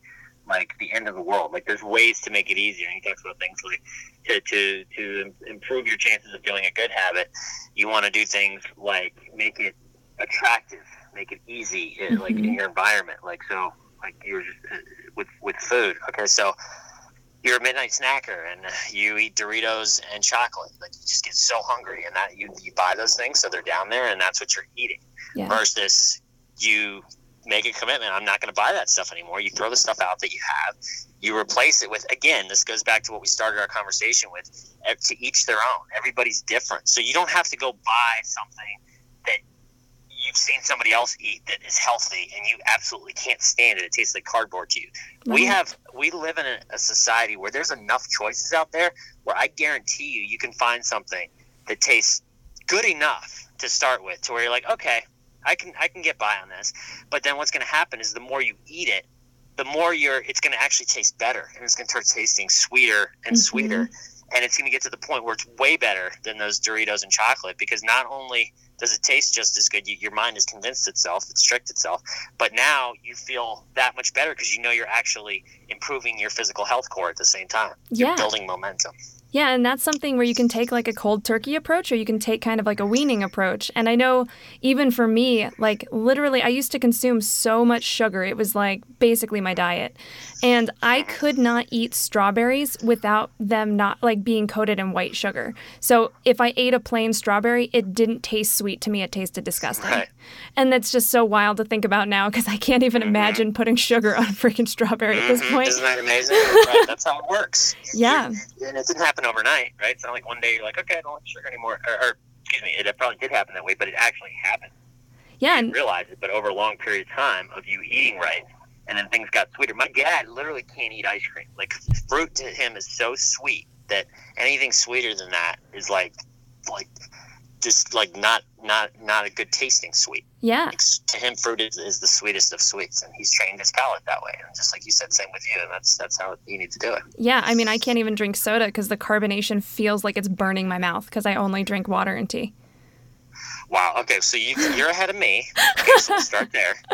like the end of the world. Like, there's ways to make it easier. And he talks about things like to to to improve your chances of doing a good habit. You want to do things like make it attractive, make it easy, mm-hmm. like in mm-hmm. your environment. Like so, like you're just uh, with with food. Okay, so you're a midnight snacker and you eat Doritos and chocolate. Like you just get so hungry, and that you you buy those things, so they're down there, and that's what you're eating. Yeah. Versus you make a commitment. I'm not going to buy that stuff anymore. You throw the stuff out that you have. You replace it with again. This goes back to what we started our conversation with. To each their own. Everybody's different, so you don't have to go buy something that you've seen somebody else eat that is healthy and you absolutely can't stand it. It tastes like cardboard to you. Mm-hmm. We have we live in a, a, society where there's enough choices out there where I guarantee you you can find something that tastes good enough to start with to where you're like, okay, I can I can get by on this. But then what's going to happen is the more you eat it, the more you're it's going to actually taste better and it's going to start tasting sweeter and mm-hmm. sweeter and it's going to get to the point where it's way better than those Doritos and chocolate because not only does it taste just as good, you, your mind has convinced itself, it's tricked itself, but now you feel that much better because you know you're actually improving your physical health core at the same time. You're yeah. building momentum. Yeah, and that's something where you can take like a cold turkey approach or you can take kind of like a weaning approach. And I know even for me, like literally, I used to consume so much sugar. It was like basically my diet. And I could not eat strawberries without them not like being coated in white sugar. So if I ate a plain strawberry, it didn't taste sweet to me. It tasted disgusting. Right. And that's just so wild to think about now because I can't even mm-hmm. imagine putting sugar on a freaking strawberry at this mm-hmm. point. Isn't that amazing? right. That's how it works. Yeah. and it didn't happen happen overnight, right? It's not like one day you're like, okay, I don't want sugar anymore. Or, or excuse me, it probably did happen that way, but it actually happened. Yeah. And realize it, but over a long period of time of you eating right, and then things got sweeter. My dad literally can't eat ice cream. Like fruit to him is so sweet that anything sweeter than that is like, like just like not not not a good tasting sweet. Yeah. Like, to him, fruit is, is the sweetest of sweets, and he's trained his palate that way. And just like you said, same with you, and that's that's how you need to do it. Yeah, I mean, I can't even drink soda because the carbonation feels like it's burning my mouth because I only drink water and tea. Wow. Okay, so you, you're ahead of me. Okay, so we'll start there.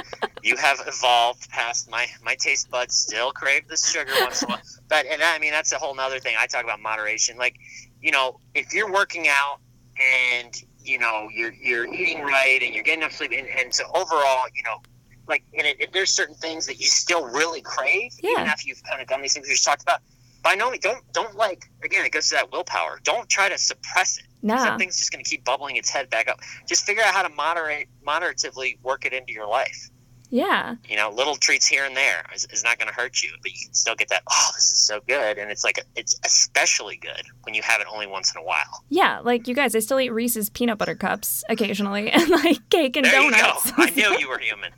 You have evolved past my my taste buds. Still crave the sugar once in a while, but and I mean that's a whole nother thing. I talk about moderation. Like, you know, if you're working out and you know you're you're eating right and you're getting enough sleep. And, and so overall you know like and if there's certain things that you still really crave yeah. even after you've kind of done these things we just talked about. By no means don't don't like again it goes to that willpower. Don't try to suppress it. No. something's just going to keep bubbling its head back up. Just figure out how to moderate moderatively work it into your life yeah. You know, little treats here and there is, is not going to hurt you, but you can still get that. Oh, this is so good, and it's like it's especially good when you have it only once in a while. Yeah, like you guys, I still eat Reese's peanut butter cups occasionally, and like cake and there donuts. You go. I knew you were human.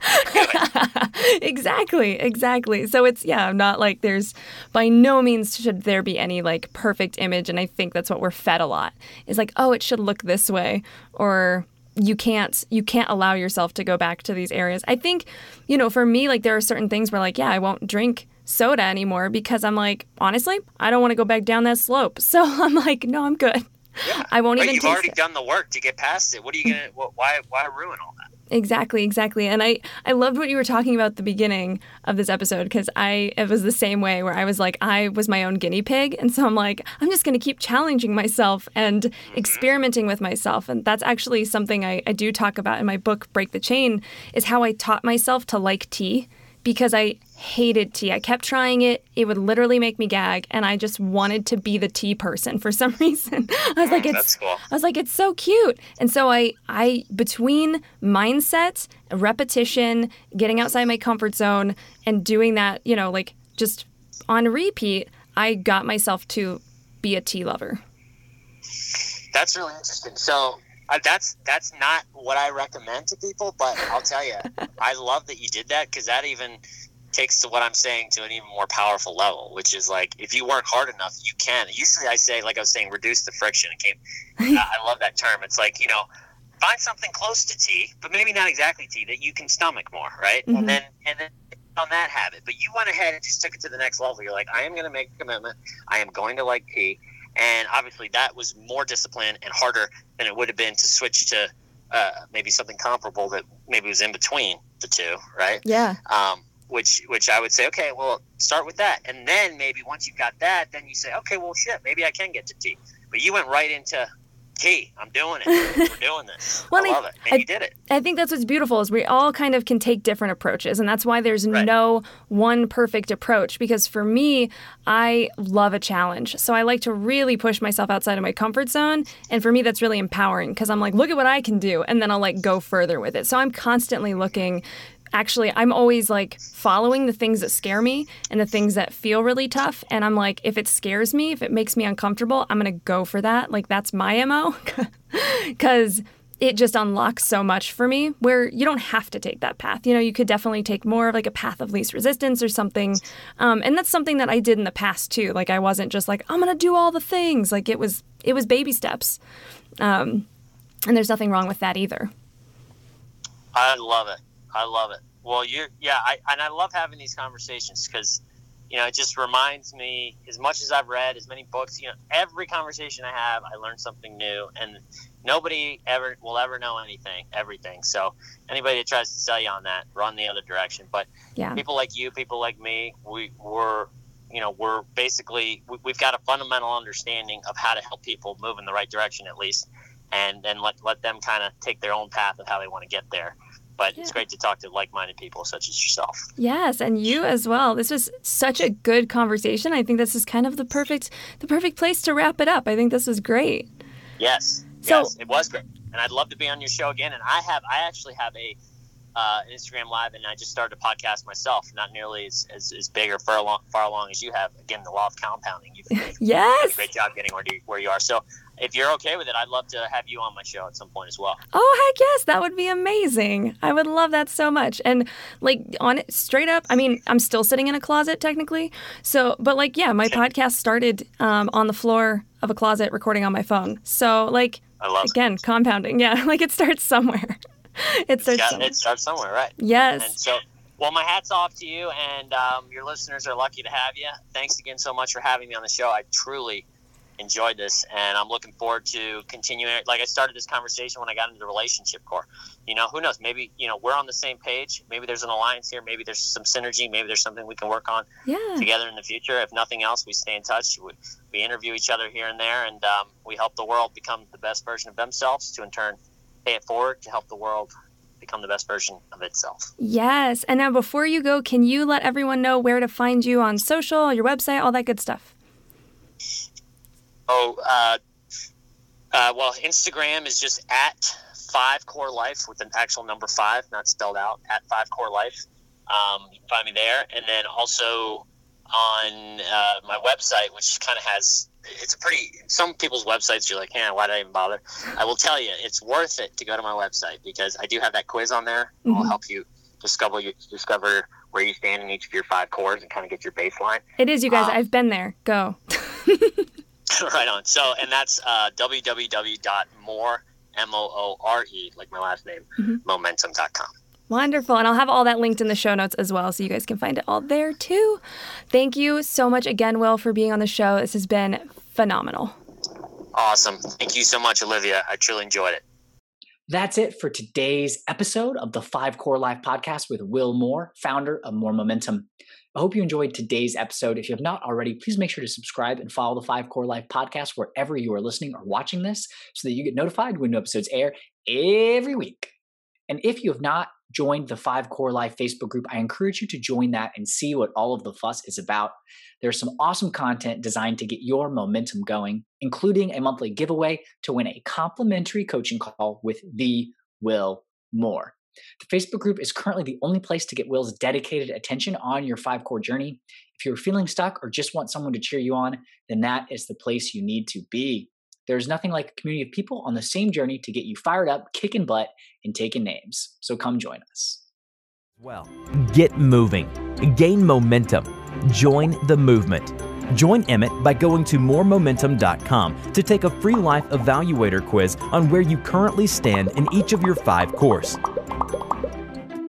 exactly, exactly. So it's yeah, not like there's by no means should there be any like perfect image, and I think that's what we're fed a lot. Is like, oh, it should look this way, or you can't you can't allow yourself to go back to these areas. I think, you know, for me like there are certain things where like, yeah, I won't drink soda anymore because I'm like, honestly, I don't want to go back down that slope. So I'm like, no, I'm good. Yeah. I won't even. You've already it. done the work to get past it. What are you gonna? why? Why ruin all that? Exactly, exactly. And I I loved what you were talking about at the beginning of this episode because I it was the same way where I was like I was my own guinea pig and so I'm like I'm just going to keep challenging myself and mm-hmm. experimenting with myself and that's actually something I, I do talk about in my book Break the Chain is how I taught myself to like tea because I hated tea. I kept trying it. It would literally make me gag and I just wanted to be the tea person for some reason. I was like mm, it's cool. I was like it's so cute. And so I I between mindset, repetition, getting outside my comfort zone and doing that, you know, like just on repeat, I got myself to be a tea lover. That's really interesting. So uh, that's that's not what I recommend to people, but I'll tell you, I love that you did that because that even takes to what I'm saying to an even more powerful level, which is like if you work hard enough, you can. Usually, I say, like I was saying, reduce the friction. Came. I love that term. It's like you know, find something close to tea, but maybe not exactly tea that you can stomach more, right? Mm-hmm. And then and then on that habit. But you went ahead and just took it to the next level. You're like, I am going to make a commitment. I am going to like tea. And obviously, that was more discipline and harder than it would have been to switch to uh, maybe something comparable that maybe was in between the two, right? Yeah. Um, which which I would say, okay, well, start with that, and then maybe once you've got that, then you say, okay, well, shit, maybe I can get to tea. But you went right into tea. I'm doing it. We're doing this. well, I love it. And I, you did it. I think that's what's beautiful is we all kind of can take different approaches. And that's why there's right. no one perfect approach. Because for me, I love a challenge. So I like to really push myself outside of my comfort zone. And for me, that's really empowering because I'm like, look at what I can do. And then I'll like go further with it. So I'm constantly looking actually I'm always like following the things that scare me and the things that feel really tough and I'm like if it scares me, if it makes me uncomfortable, I'm to go for that. Like that's my MO cuz it just unlocks so much for me where you don't have to take that path. You know, you could definitely take more of like a path of least resistance or something. Um, and that's something that I did in the past too. Like I wasn't just like, I'm to do all the things. Like it was, it was baby steps. Um, and there's nothing wrong with that either. I love it. I love it. Well, you, yeah, I, and I love having these conversations because, you know, it just reminds me as much as I've read, as many books, you know, every conversation I have, I learn something new, and nobody ever will ever know anything, everything. So anybody that tries to sell you on that, run the other direction. But yeah. people like you, people like me, we were, you know, we're basically we've got a fundamental understanding of how to help people move in the right direction at least, and then let let them kind of take their own path of how they want to get there but yeah. it's great to talk to like-minded people such as yourself. Yes, and you as well. This was such a good conversation. I think this is kind of the perfect the perfect place to wrap it up. I think this was great. Yes. So, yes, it was great. And I'd love to be on your show again. And I have I actually have a uh, Instagram live, and I just started a podcast myself. Not nearly as, as, as big or far along, far along as you have. Again, the law of compounding. You've yes, great job getting where, you, where you are. So if you're okay with it, I'd love to have you on my show at some point as well. Oh heck yes, that would be amazing. I would love that so much. And like on it straight up, I mean, I'm still sitting in a closet technically. So, but like yeah, my podcast started um, on the floor of a closet recording on my phone. So like again, it. compounding. Yeah, like it starts somewhere. it starts. Got, somewhere. It starts somewhere, right? Yes. And so. Well, my hat's off to you, and um, your listeners are lucky to have you. Thanks again so much for having me on the show. I truly enjoyed this, and I'm looking forward to continuing. Like I started this conversation when I got into the relationship core. You know, who knows? Maybe you know we're on the same page. Maybe there's an alliance here. Maybe there's some synergy. Maybe there's something we can work on yeah. together in the future. If nothing else, we stay in touch. We, we interview each other here and there, and um, we help the world become the best version of themselves. To in turn pay it forward to help the world become the best version of itself. Yes. And now, before you go, can you let everyone know where to find you on social, your website, all that good stuff? Oh, uh, uh, well, Instagram is just at five core life with an actual number five, not spelled out, at five core life. Um, you can find me there. And then also on uh, my website, which kind of has, it's a pretty, some people's websites, you're like, yeah, why did I even bother? I will tell you, it's worth it to go to my website because I do have that quiz on there. Mm-hmm. I'll help you discover, you discover where you stand in each of your five cores and kind of get your baseline. It is, you guys. Um, I've been there. Go. right on. So, and that's uh, www.moore, M O O R E, like my last name, mm-hmm. momentum.com. Wonderful. And I'll have all that linked in the show notes as well, so you guys can find it all there too. Thank you so much again, Will, for being on the show. This has been phenomenal. Awesome. Thank you so much, Olivia. I truly enjoyed it. That's it for today's episode of the Five Core Life podcast with Will Moore, founder of Moore Momentum. I hope you enjoyed today's episode. If you have not already, please make sure to subscribe and follow the Five Core Life podcast wherever you are listening or watching this so that you get notified when new episodes air every week. And if you have not joined the Five Core Life Facebook group, I encourage you to join that and see what all of the fuss is about. There's some awesome content designed to get your momentum going, including a monthly giveaway to win a complimentary coaching call with the Will Moore. The Facebook group is currently the only place to get Will's dedicated attention on your five core journey. If you're feeling stuck or just want someone to cheer you on, then that is the place you need to be. There's nothing like a community of people on the same journey to get you fired up, kicking butt, and taking names. So come join us. Well, get moving, gain momentum, join the movement. Join Emmett by going to mooremomentum.com to take a free life evaluator quiz on where you currently stand in each of your five course.